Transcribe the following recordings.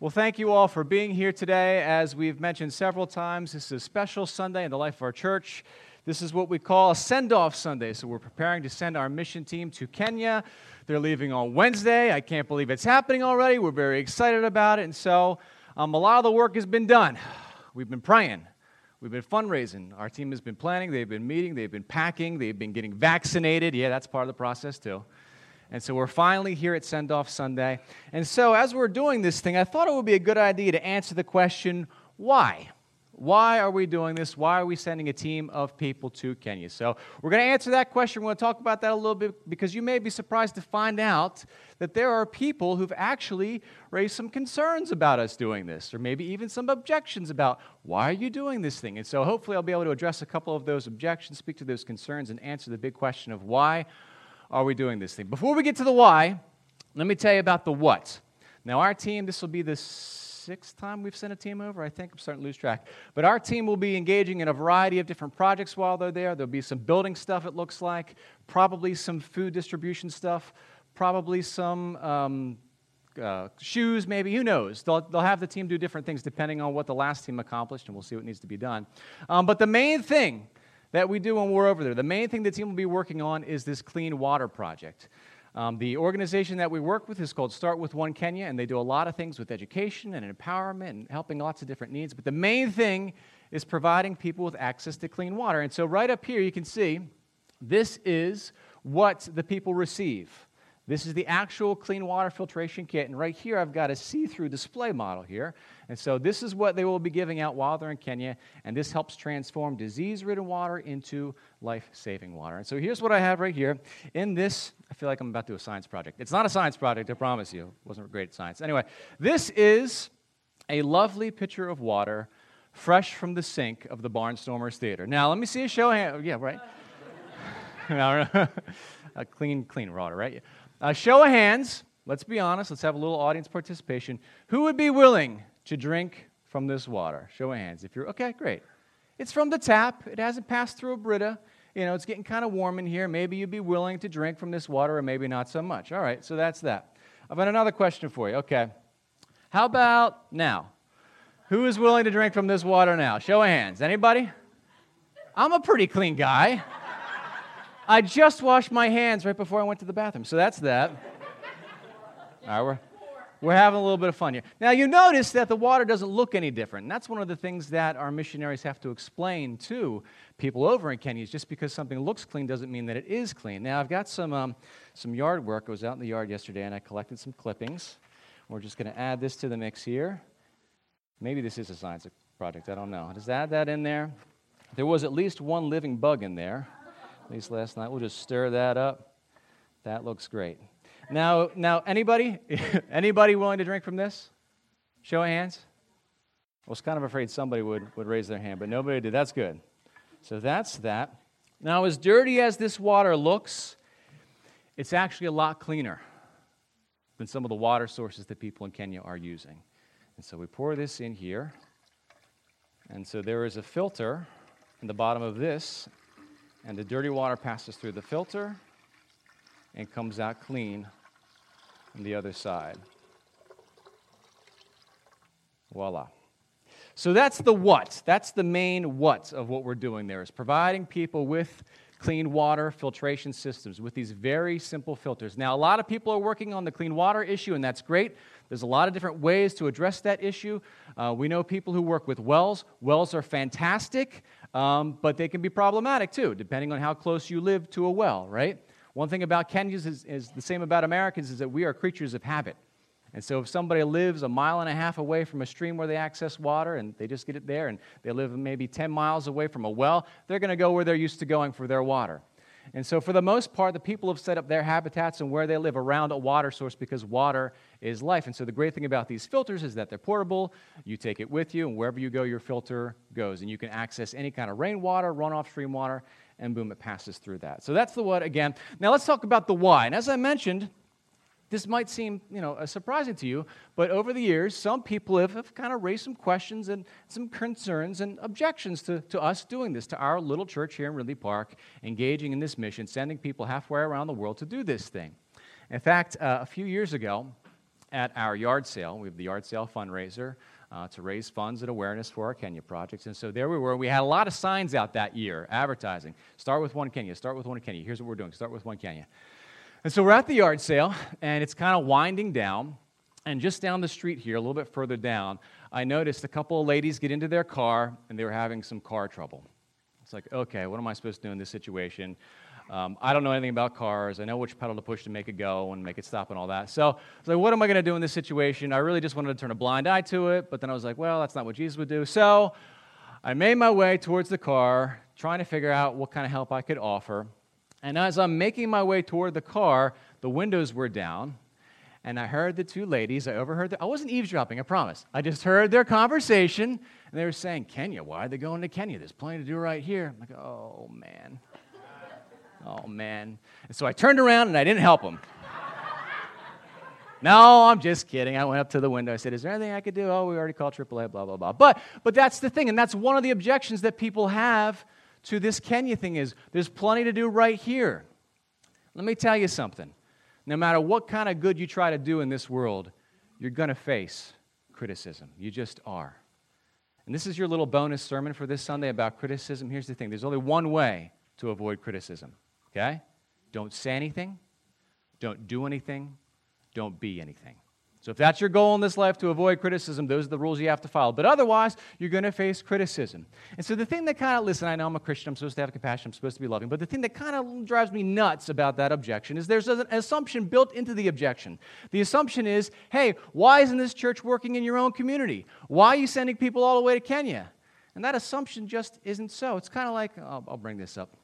Well, thank you all for being here today. As we've mentioned several times, this is a special Sunday in the life of our church. This is what we call a send off Sunday. So, we're preparing to send our mission team to Kenya. They're leaving on Wednesday. I can't believe it's happening already. We're very excited about it. And so, um, a lot of the work has been done. We've been praying, we've been fundraising. Our team has been planning, they've been meeting, they've been packing, they've been getting vaccinated. Yeah, that's part of the process too. And so we're finally here at Send Off Sunday. And so as we're doing this thing, I thought it would be a good idea to answer the question why? Why are we doing this? Why are we sending a team of people to Kenya? So, we're going to answer that question. We're going to talk about that a little bit because you may be surprised to find out that there are people who've actually raised some concerns about us doing this, or maybe even some objections about why are you doing this thing? And so, hopefully, I'll be able to address a couple of those objections, speak to those concerns, and answer the big question of why are we doing this thing? Before we get to the why, let me tell you about the what. Now, our team, this will be the sixth time we've sent a team over. I think I'm starting to lose track. But our team will be engaging in a variety of different projects while they're there. There'll be some building stuff, it looks like, probably some food distribution stuff, probably some um, uh, shoes, maybe. Who knows? They'll, they'll have the team do different things depending on what the last team accomplished, and we'll see what needs to be done. Um, but the main thing that we do when we're over there. The main thing the team will be working on is this clean water project. Um, the organization that we work with is called Start with One Kenya, and they do a lot of things with education and empowerment and helping lots of different needs. But the main thing is providing people with access to clean water. And so, right up here, you can see this is what the people receive. This is the actual clean water filtration kit. And right here, I've got a see through display model here. And so this is what they will be giving out while they're in Kenya. And this helps transform disease ridden water into life saving water. And so here's what I have right here. In this, I feel like I'm about to do a science project. It's not a science project, I promise you. It wasn't great at science. Anyway, this is a lovely pitcher of water fresh from the sink of the Barnstormers Theater. Now, let me see a show of hands. Yeah, right? a clean, clean water, right? Uh, show of hands, let's be honest, let's have a little audience participation. Who would be willing to drink from this water? Show of hands. If you're, okay, great. It's from the tap, it hasn't passed through a Brita. You know, it's getting kind of warm in here. Maybe you'd be willing to drink from this water, or maybe not so much. All right, so that's that. I've got another question for you. Okay. How about now? Who is willing to drink from this water now? Show of hands. Anybody? I'm a pretty clean guy. I just washed my hands right before I went to the bathroom. So that's that. All right, we're, we're having a little bit of fun here. Now, you notice that the water doesn't look any different. And that's one of the things that our missionaries have to explain to people over in Kenya. Is just because something looks clean doesn't mean that it is clean. Now, I've got some, um, some yard work. I was out in the yard yesterday and I collected some clippings. We're just going to add this to the mix here. Maybe this is a science project. I don't know. Just add that in there. There was at least one living bug in there at least last night. We'll just stir that up. That looks great. Now, now anybody, anybody willing to drink from this? Show of hands. I was kind of afraid somebody would, would raise their hand, but nobody did. That's good. So that's that. Now, as dirty as this water looks, it's actually a lot cleaner than some of the water sources that people in Kenya are using. And so we pour this in here. And so there is a filter in the bottom of this, and the dirty water passes through the filter and comes out clean on the other side. Voila. So that's the what. That's the main what of what we're doing there is providing people with clean water filtration systems with these very simple filters. Now, a lot of people are working on the clean water issue, and that's great. There's a lot of different ways to address that issue. Uh, we know people who work with wells. Wells are fantastic, um, but they can be problematic too, depending on how close you live to a well, right? One thing about Kenyans is, is the same about Americans is that we are creatures of habit. And so if somebody lives a mile and a half away from a stream where they access water and they just get it there, and they live maybe 10 miles away from a well, they're going to go where they're used to going for their water. And so, for the most part, the people have set up their habitats and where they live around a water source because water is life. And so, the great thing about these filters is that they're portable. You take it with you, and wherever you go, your filter goes. And you can access any kind of rainwater, runoff stream water, and boom, it passes through that. So, that's the what again. Now, let's talk about the why. And as I mentioned, this might seem you know, surprising to you, but over the years, some people have, have kind of raised some questions and some concerns and objections to, to us doing this, to our little church here in Ridley Park, engaging in this mission, sending people halfway around the world to do this thing. In fact, uh, a few years ago, at our yard sale. We have the yard sale fundraiser uh, to raise funds and awareness for our Kenya projects. And so there we were. We had a lot of signs out that year advertising. Start with one Kenya, start with one Kenya. Here's what we're doing start with one Kenya. And so we're at the yard sale, and it's kind of winding down. And just down the street here, a little bit further down, I noticed a couple of ladies get into their car, and they were having some car trouble. It's like, okay, what am I supposed to do in this situation? Um, I don't know anything about cars. I know which pedal to push to make it go and make it stop and all that. So I was like, what am I going to do in this situation? I really just wanted to turn a blind eye to it, but then I was like, well, that's not what Jesus would do. So I made my way towards the car, trying to figure out what kind of help I could offer. And as I'm making my way toward the car, the windows were down, and I heard the two ladies. I overheard. I wasn't eavesdropping. I promise. I just heard their conversation, and they were saying, "Kenya, why are they going to Kenya? There's plenty to do right here." I'm like, "Oh man." Oh, man. And so I turned around and I didn't help them. no, I'm just kidding. I went up to the window. I said, Is there anything I could do? Oh, we already called AAA, blah, blah, blah. But, but that's the thing. And that's one of the objections that people have to this Kenya thing is there's plenty to do right here. Let me tell you something. No matter what kind of good you try to do in this world, you're going to face criticism. You just are. And this is your little bonus sermon for this Sunday about criticism. Here's the thing there's only one way to avoid criticism. Okay? Don't say anything. Don't do anything. Don't be anything. So, if that's your goal in this life to avoid criticism, those are the rules you have to follow. But otherwise, you're going to face criticism. And so, the thing that kind of, listen, I know I'm a Christian, I'm supposed to have compassion, I'm supposed to be loving, but the thing that kind of drives me nuts about that objection is there's an assumption built into the objection. The assumption is, hey, why isn't this church working in your own community? Why are you sending people all the way to Kenya? And that assumption just isn't so. It's kind of like, oh, I'll bring this up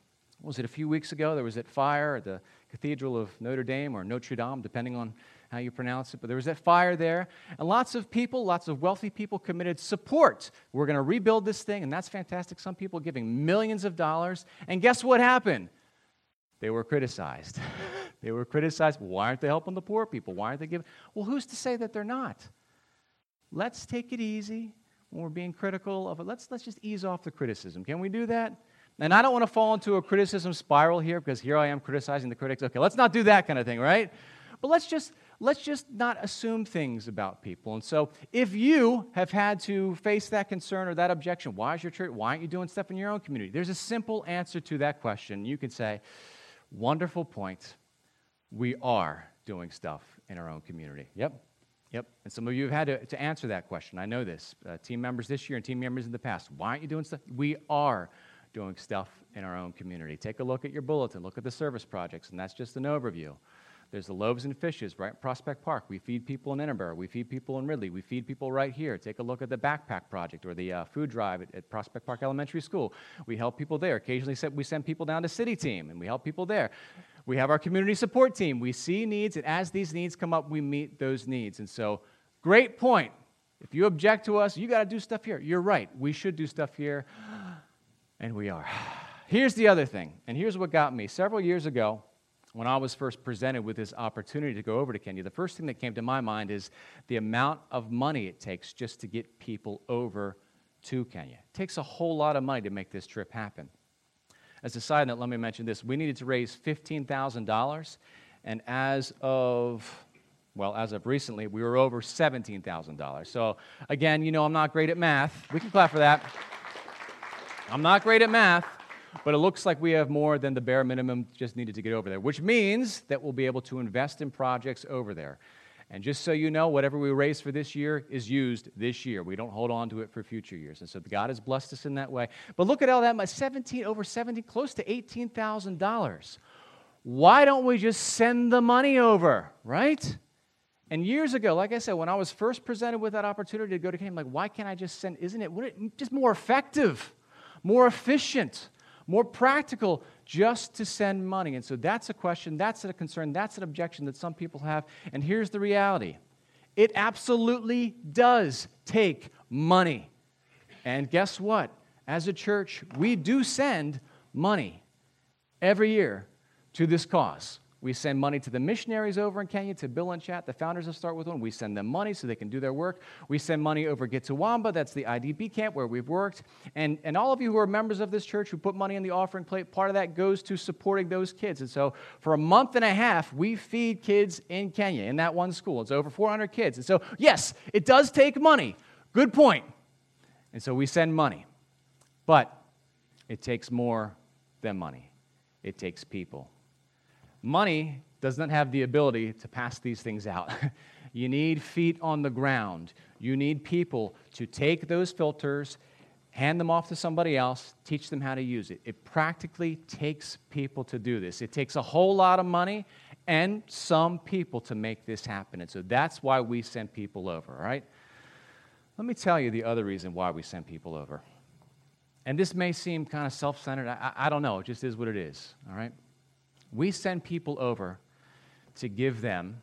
was it a few weeks ago? There was that fire at the Cathedral of Notre Dame or Notre Dame, depending on how you pronounce it. But there was that fire there. And lots of people, lots of wealthy people committed support. We're going to rebuild this thing, and that's fantastic. Some people giving millions of dollars. And guess what happened? They were criticized. they were criticized. Why aren't they helping the poor people? Why aren't they giving? Well, who's to say that they're not? Let's take it easy when we're being critical of it. Let's, let's just ease off the criticism. Can we do that? And I don't want to fall into a criticism spiral here because here I am criticizing the critics. Okay, let's not do that kind of thing, right? But let's just let's just not assume things about people. And so if you have had to face that concern or that objection, why is your church why aren't you doing stuff in your own community? There's a simple answer to that question. You can say, "Wonderful point. We are doing stuff in our own community." Yep. Yep. And some of you have had to, to answer that question. I know this. Uh, team members this year and team members in the past. Why aren't you doing stuff? We are doing stuff in our own community. Take a look at your bulletin, look at the service projects, and that's just an overview. There's the loaves and fishes right in Prospect Park. We feed people in Edinburgh. We feed people in Ridley. We feed people right here. Take a look at the backpack project or the uh, food drive at, at, Prospect Park Elementary School. We help people there. Occasionally, we send people down to City Team and we help people there. We have our community support team. We see needs, and as these needs come up, we meet those needs. And so, great point. If you object to us, you got to do stuff here. You're right. We should do stuff here. And we are. Here's the other thing, and here's what got me. Several years ago, when I was first presented with this opportunity to go over to Kenya, the first thing that came to my mind is the amount of money it takes just to get people over to Kenya. It takes a whole lot of money to make this trip happen. As a side note, let me mention this. We needed to raise $15,000, and as of well, as of recently, we were over $17,000. So, again, you know, I'm not great at math. We can clap for that. I'm not great at math, but it looks like we have more than the bare minimum just needed to get over there, which means that we'll be able to invest in projects over there. And just so you know, whatever we raise for this year is used this year. We don't hold on to it for future years. And so God has blessed us in that way. But look at all that 17 over 17 close to $18,000. Why don't we just send the money over, right? And years ago, like I said, when I was first presented with that opportunity to go to Kenya, I'm like, why can't I just send? Isn't it, it just more effective? more efficient, more practical just to send money. And so that's a question, that's a concern, that's an objection that some people have. And here's the reality it absolutely does take money. And guess what? As a church, we do send money every year to this cause. We send money to the missionaries over in Kenya, to Bill and Chat, the founders of Start With One. We send them money so they can do their work. We send money over Gitawamba, that's the IDP camp where we've worked. And, and all of you who are members of this church who put money in the offering plate, part of that goes to supporting those kids. And so for a month and a half, we feed kids in Kenya in that one school. It's over 400 kids. And so, yes, it does take money. Good point. And so we send money. But it takes more than money, it takes people. Money does not have the ability to pass these things out. you need feet on the ground. You need people to take those filters, hand them off to somebody else, teach them how to use it. It practically takes people to do this. It takes a whole lot of money and some people to make this happen. And so that's why we send people over, all right? Let me tell you the other reason why we send people over. And this may seem kind of self centered. I, I, don't know. It just is what it is, all right? We send people over to give them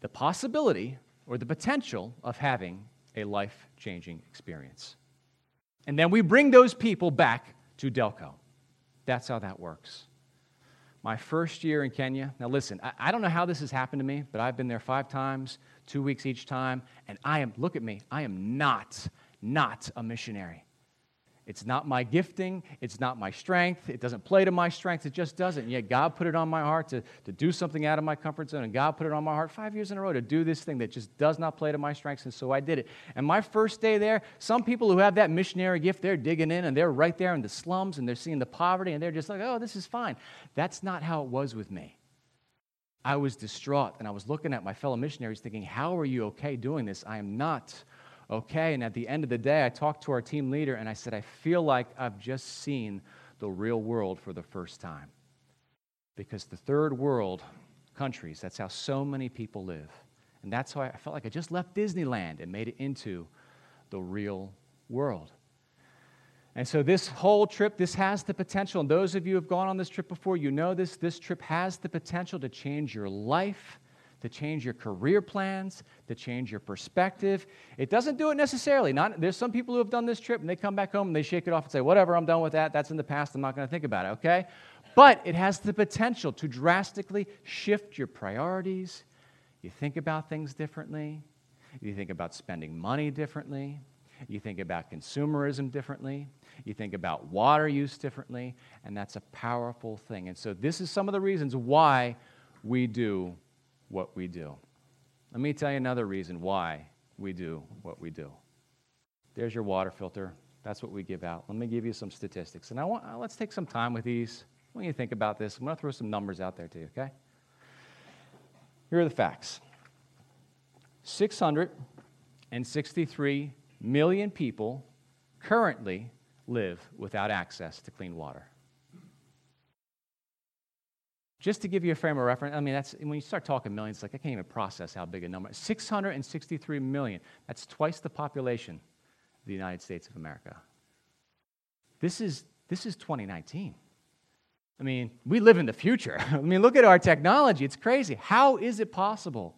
the possibility or the potential of having a life changing experience. And then we bring those people back to Delco. That's how that works. My first year in Kenya, now listen, I, I, don't know how this has happened to me, but I've been there five times, two weeks each time, and I am, look at me, I am not, not a missionary. It's not my gifting. It's not my strength. It doesn't play to my strength. It just doesn't. And yet, God put it on my heart to, to do something out of my comfort zone. And God put it on my heart five years in a row to do this thing that just does not play to my strengths. And so I did it. And my first day there, some people who have that missionary gift, they're digging in and they're right there in the slums and they're seeing the poverty and they're just like, oh, this is fine. That's not how it was with me. I was distraught and I was looking at my fellow missionaries thinking, how are you okay doing this? I am not okay. And at the end of the day, I talked to our team leader and I said, I feel like I've just seen the real world for the first time. Because the third world countries, that's how so many people live. And that's why I felt like I just left Disneyland and made it into the real world. And so, this whole trip, this has the potential, and those of you who have gone on this trip before, you know this, this trip has the potential to change your life to change your career plans, to change your perspective. It doesn't do it necessarily. Not, there's some people who have done this trip and they come back home and they shake it off and say, whatever, I'm done with that. That's in the past. I'm not going to think about it, okay? But it has the potential to drastically shift your priorities. You think about things differently. You think about spending money differently. You think about consumerism differently. You think about water use differently. And that's a powerful thing. And so, this is some of the reasons why we do what we do. Let me tell you another reason why we do what we do. There's your water filter. That's what we give out. Let me give you some statistics. And I want, let's take some time with these. When you think about this, I'm going to throw some numbers out there to you, okay? Here are the facts 663 million people currently live without access to clean water. Just to give you a frame of reference, I mean, that's when you start talking millions, like I can't even process how big a number. 663 million. That's twice the population of the United States of America. This is, this is 2019. I mean, we live in the future. I mean, look at our technology. It's crazy. How is it possible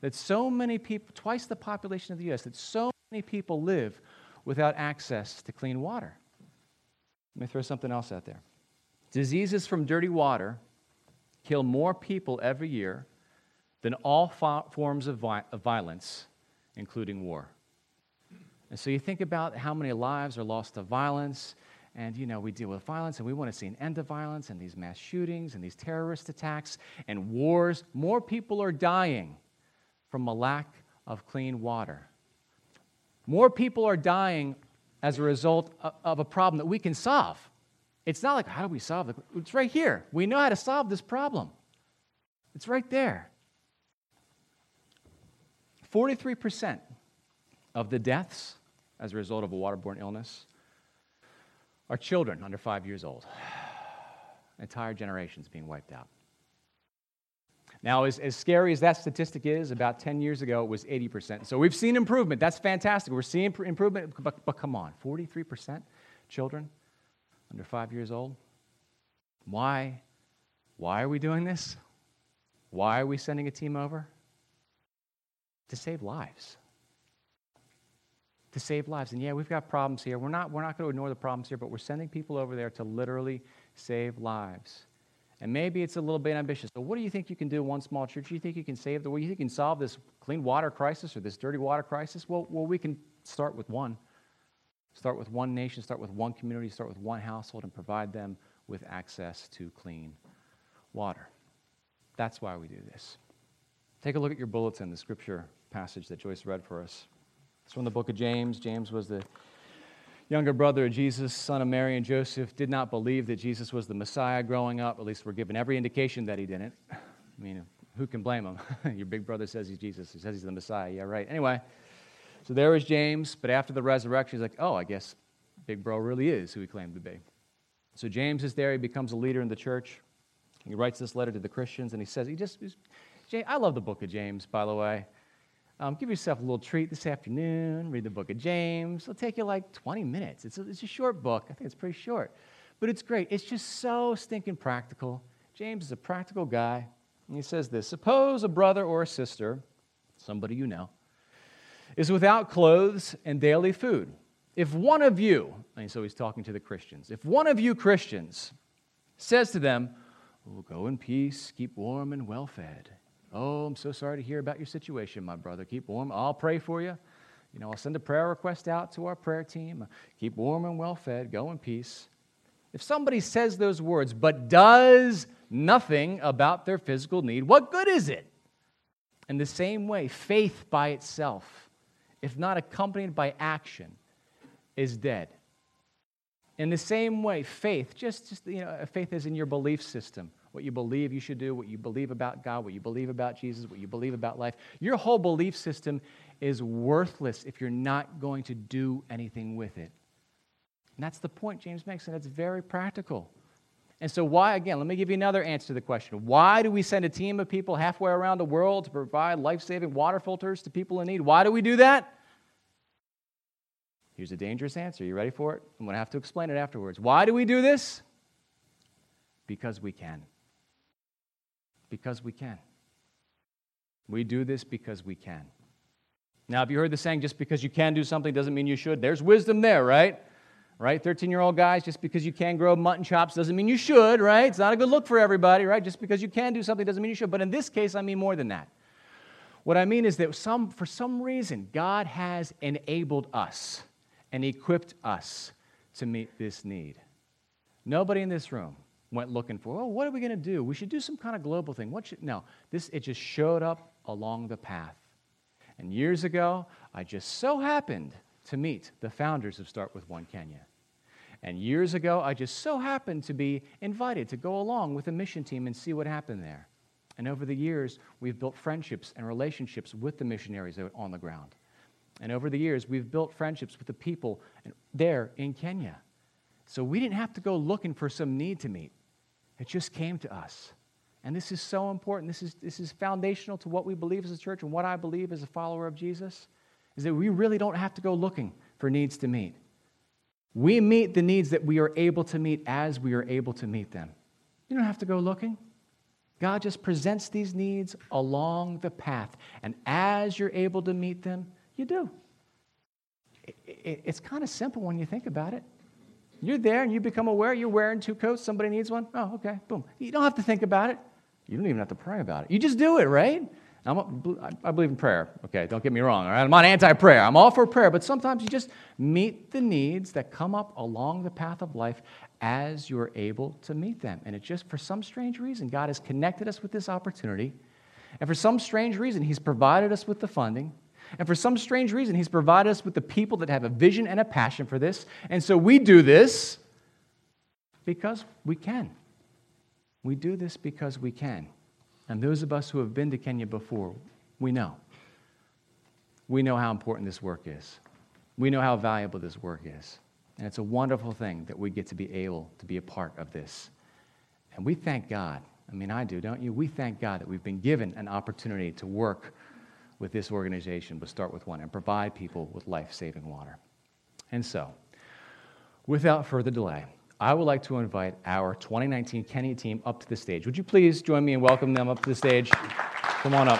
that so many people, twice the population of the U.S., that so many people live without access to clean water? Let me throw something else out there. Diseases from dirty water kill more people every year than all forms of, violence, including war. And so you think about how many lives are lost to violence, and you know we deal with violence, and we want to see an end to violence, and these mass shootings, and these terrorist attacks, and wars. More people are dying from a lack of clean water. More people are dying as a result of a problem that we can solve. It's not like, how do we solve it? It's right here. We know how to solve this problem. It's right there. 43% of the deaths as a result of a waterborne illness are children under five years old. Entire generations being wiped out. Now, as, as scary as that statistic is, about 10 years ago it was 80%. So we've seen improvement. That's fantastic. We're seeing improvement, but, but come on, 43% children under five years old. Why? Why are we doing this? Why are we sending a team over? To save lives. To save lives. And yeah, we've got problems here. We're not, we're not going to ignore the problems here, but we're sending people over there to literally save lives. And maybe it's a little bit ambitious. But what do you think you can do one small church? Do you think you can save the world? You think you can solve this clean water crisis or this dirty water crisis? Well, well, we can start with one. Start with one nation, start with one community, start with one household, and provide them with access to clean water. That's why we do this. Take a look at your bulletin, the scripture passage that Joyce read for us. It's from the book of James. James was the younger brother of Jesus, son of Mary and Joseph, did not believe that Jesus was the Messiah growing up. At least we're given every indication that he didn't. I mean, who can blame him? Your big brother says he's Jesus. He says he's the Messiah. Yeah, right. Anyway, so there was James, but after the resurrection, he's like, oh, I guess big bro really is who he claimed to be. So James is there. He becomes a leader in the church. He writes this letter to the Christians, and he says, he just, I love the book of James, by the way. Um, give yourself a little treat this afternoon. Read the book of James. It'll take you like 20 minutes. It's a, it's a short book. I think it's pretty short. But it's great. It's just so stinking practical. James is a practical guy. And he says this Suppose a brother or a sister, somebody you know, is without clothes and daily food. If one of you, and so he's talking to the Christians, if one of you Christians says to them, oh, Go in peace, keep warm and well fed, Oh, I'm so sorry to hear about your situation, my brother. Keep warm. I'll pray for you. You know, I'll send a prayer request out to our prayer team. Keep warm and well fed. Go in peace. If somebody says those words but does nothing about their physical need, what good is it? In the same way, faith by itself, if not accompanied by action, is dead. In the same way, faith, just, just you know, faith is in your belief system what you believe you should do, what you believe about God, what you believe about Jesus, what you believe about life. Your whole belief system is worthless if you're not going to do anything with it. And that's the point James makes, and it's very practical. And so, why, again, let me give you another answer to the question. Why do we send a team of people halfway around the world to provide life saving water filters to people in need? Why do we do that? Here's a dangerous answer. You ready for it? I'm going to have to explain it afterwards. Why do we do this? Because we can because we can. We do this because we can. Now, have you heard the saying, just because you can do something doesn't mean you should? There's wisdom there, right? Right? 13 year old guys, just because you can grow mutton chops doesn't mean you should, right? It's not a good look for everybody, right? Just because you can do something doesn't mean you should. But in this case, I mean more than that. What I mean is that some, for some reason, God has enabled us and equipped us to meet this need. Nobody in this room went looking for, oh, what are we going to do? We should do some kind of global thing. What should, no, this, it just showed up along the path. And years ago, I just so happened to meet the founders of Start With One Kenya. And years ago, I just so happened to be invited to go along with a mission team and see what happened there. And over the years, we've built friendships and relationships with the missionaries on the ground. And over the years, we've built friendships with the people there in Kenya. So we didn't have to go looking for some need to meet. It just came to us. And this is so important. This is, this is foundational to what we believe as a church and what I believe as a follower of Jesus is that we really don't have to go looking for needs to meet. We meet the needs that we are able to meet as we are able to meet them. You don't have to go looking. God just presents these needs along the path. And as you're able to meet them, you do. It's kind of simple when you think about it. You're there and you become aware you're wearing two coats, somebody needs one. Oh, okay, boom. You don't have to think about it. You don't even have to pray about it. You just do it, right? I'm believe in prayer. Okay, don't get me wrong. All right, I'm not anti-prayer. I'm all for prayer, but sometimes you just meet the needs that come up along the path of life as you're able to meet them. And it just, for some strange reason, God has connected us with this opportunity, and for some strange reason, He's provided us with the funding. And for some strange reason, He's provided us with the people that have a vision and a passion for this. And so we do this because we can. We do this because we can. And those of us who have been to Kenya before, we know. We know how important this work is. We know how valuable this work is. And it's a wonderful thing that we get to be able to be a part of this. And we thank God. I mean, I do, don't you? We thank God that we've been given an opportunity to work with this organization, but start with one and provide people with life saving water. And so, without further delay, I would like to invite our 2019 Kenya team up to the stage. Would you please join me and welcome them up to the stage? Come on up.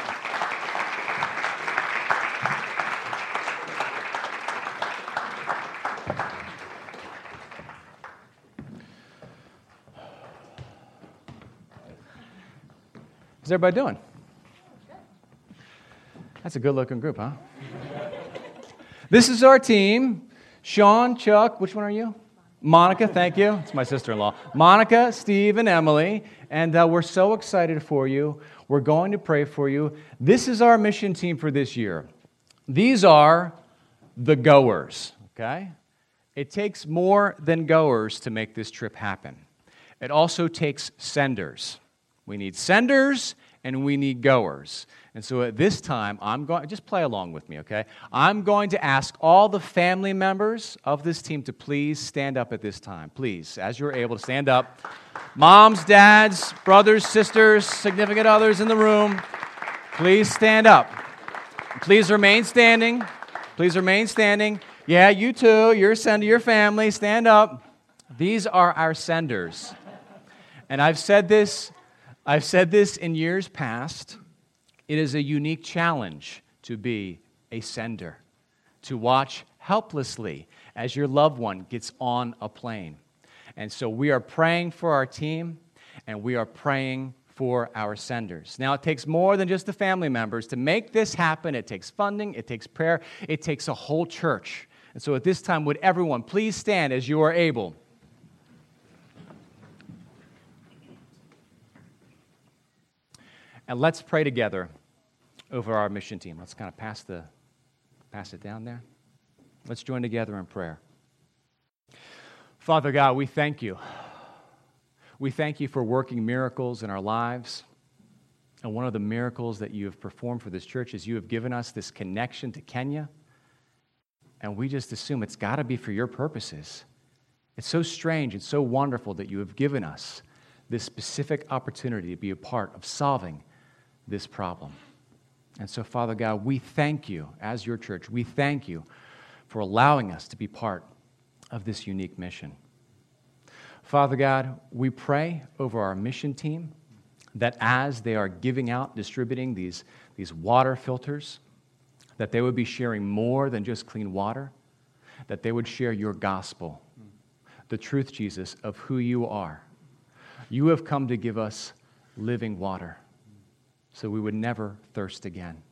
How's everybody doing? That's a good looking group, huh? this is our team. Sean, Chuck, which one are you? Monica, thank you. It's my sister in law. Monica, Steve, and Emily. And uh, we're so excited for you. We're going to pray for you. This is our mission team for this year. These are the goers, okay? It takes more than goers to make this trip happen. It also takes senders. We need senders and we need goers. And so at this time, I'm going, just play along with me, okay? I'm going to ask all the family members of this team to please stand up at this time. Please, as you're able to stand up. Moms, dads, brothers, sisters, significant others in the room, please stand up. Please remain standing. Please remain standing. Yeah, you too. You're a sender, your family. Stand up. These are our senders. And I've said this, I've said this in years past. It is a unique challenge to be a sender, to watch helplessly as your loved one gets on a plane. And so we are praying for our team and we are praying for our senders. Now, it takes more than just the family members to make this happen. It takes funding, it takes prayer, it takes a whole church. And so at this time, would everyone please stand as you are able? And let's pray together over our mission team. Let's kind of pass, the, pass it down there. Let's join together in prayer. Father God, we thank you. We thank you for working miracles in our lives. And one of the miracles that you have performed for this church is you have given us this connection to Kenya. And we just assume it's got to be for your purposes. It's so strange and so wonderful that you have given us this specific opportunity to be a part of solving this problem. And so, Father God, we thank you as your church. We thank you for allowing us to be part of this unique mission. Father God, we pray over our mission team that as they are giving out, distributing these, these water filters, that they would be sharing more than just clean water, that they would share your gospel, the truth, Jesus, of who you are. You have come to give us living water so we would never thirst again.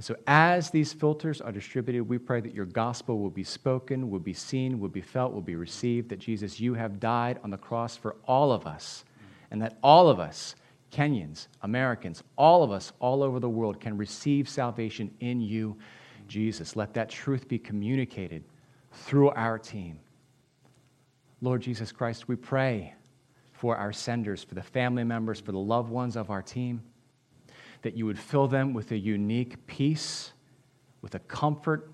And so, as these filters are distributed, we pray that your gospel will be spoken, will be seen, will be felt, will be received, that Jesus, you have died on the cross for all of us, and that all of us, Kenyans, Americans, all of us all over the world can receive salvation in you, Jesus. Let that truth be communicated through our team. Lord Jesus Christ, we pray for our senders, for the family members, for the loved ones of our team that you would fill them with a unique peace, with a comfort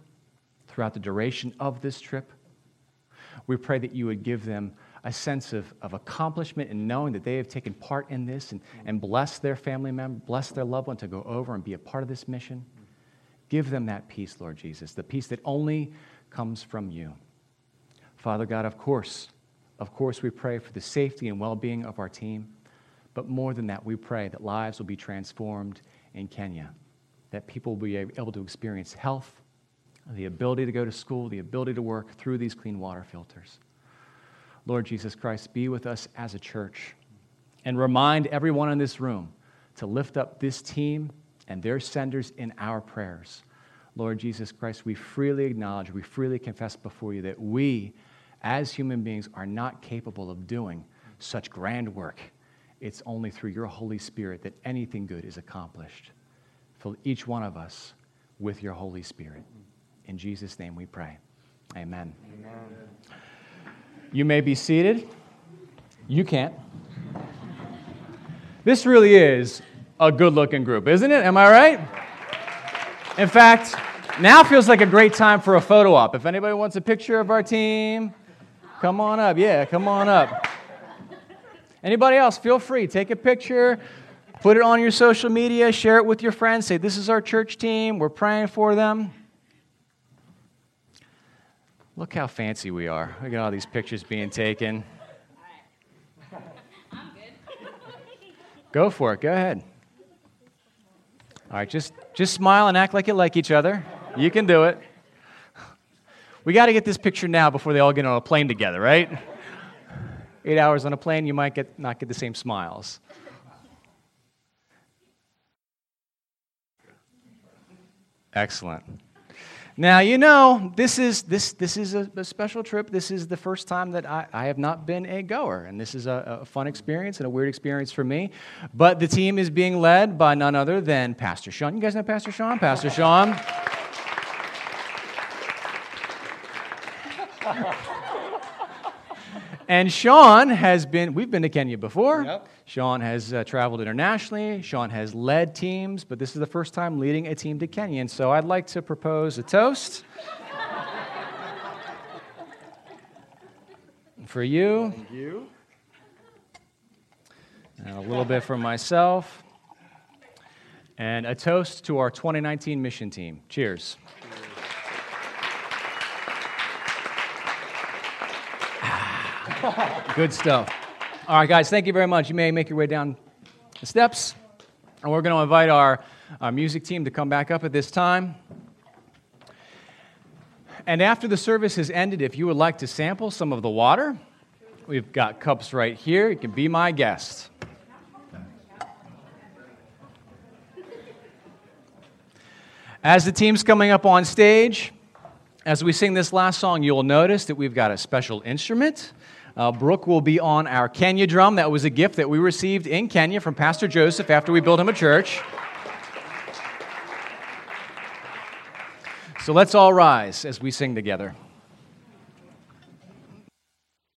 throughout the duration of this trip. We pray that you would give them a sense of, of accomplishment in knowing that they have taken part in this and, and bless their family member, bless their loved one to go over and be a part of this mission. Give them that peace, Lord Jesus, the peace that only comes from you. Father God, of course, of course, we pray for the safety and well being of our team. But more than that, we pray that lives will be transformed in Kenya, that people will be able to experience health, the ability to go to school, the ability to work through these clean water filters. Lord Jesus Christ, be with us as a church and remind everyone in this room to lift up this team and their senders in our prayers. Lord Jesus Christ, we freely acknowledge, we freely confess before you that we, as human beings, are not capable of doing such grand work it's only through your Holy Spirit that anything good is accomplished. Fill each one of us with your Holy Spirit. In Jesus' name we pray. Amen. Amen. You may be seated. You can't. This really is a good looking group, isn't it? Am I right? In fact, now feels like a great time for a photo op. If anybody wants a picture of our team, come on up. Yeah, come on up. Anybody else, feel free. Take a picture, put it on your social media, share it with your friends. Say, This is our church team. We're praying for them. Look how fancy we are. Look at all these pictures being taken. Go for it. Go ahead. All right, just, just smile and act like you like each other. You can do it. We got to get this picture now before they all get on a plane together, right? eight hours on a plane, you might get, not get the same smiles. Excellent. Now, you know, this is, this, this is a, a, special trip. This is the first time that I, I have not been a goer, and this is a, a, fun experience and a weird experience for me. But the team is being led by none other than Pastor Sean. You guys know Pastor Sean? Pastor Sean. And Sean has been, we've been to Kenya before. Yep. Sean has uh, traveled internationally. Sean has led teams, but this is the first time leading a team to Kenya. And so I'd like to propose a toast for you, Thank you. and a little bit for myself, and a toast to our 2019 mission team. Cheers. Good stuff. All right, guys, thank you very much. You may make your way down the steps. And we're going to invite our, our music team to come back up at this time. And after the service has ended, if you would like to sample some of the water, we've got cups right here. You can be my guest. As the team's coming up on stage, as we sing this last song, you'll notice that we've got a special instrument. Uh, Brooke will be on our Kenya drum. That was a gift that we received in Kenya from Pastor Joseph after we built him a church. So let's all rise as we sing together.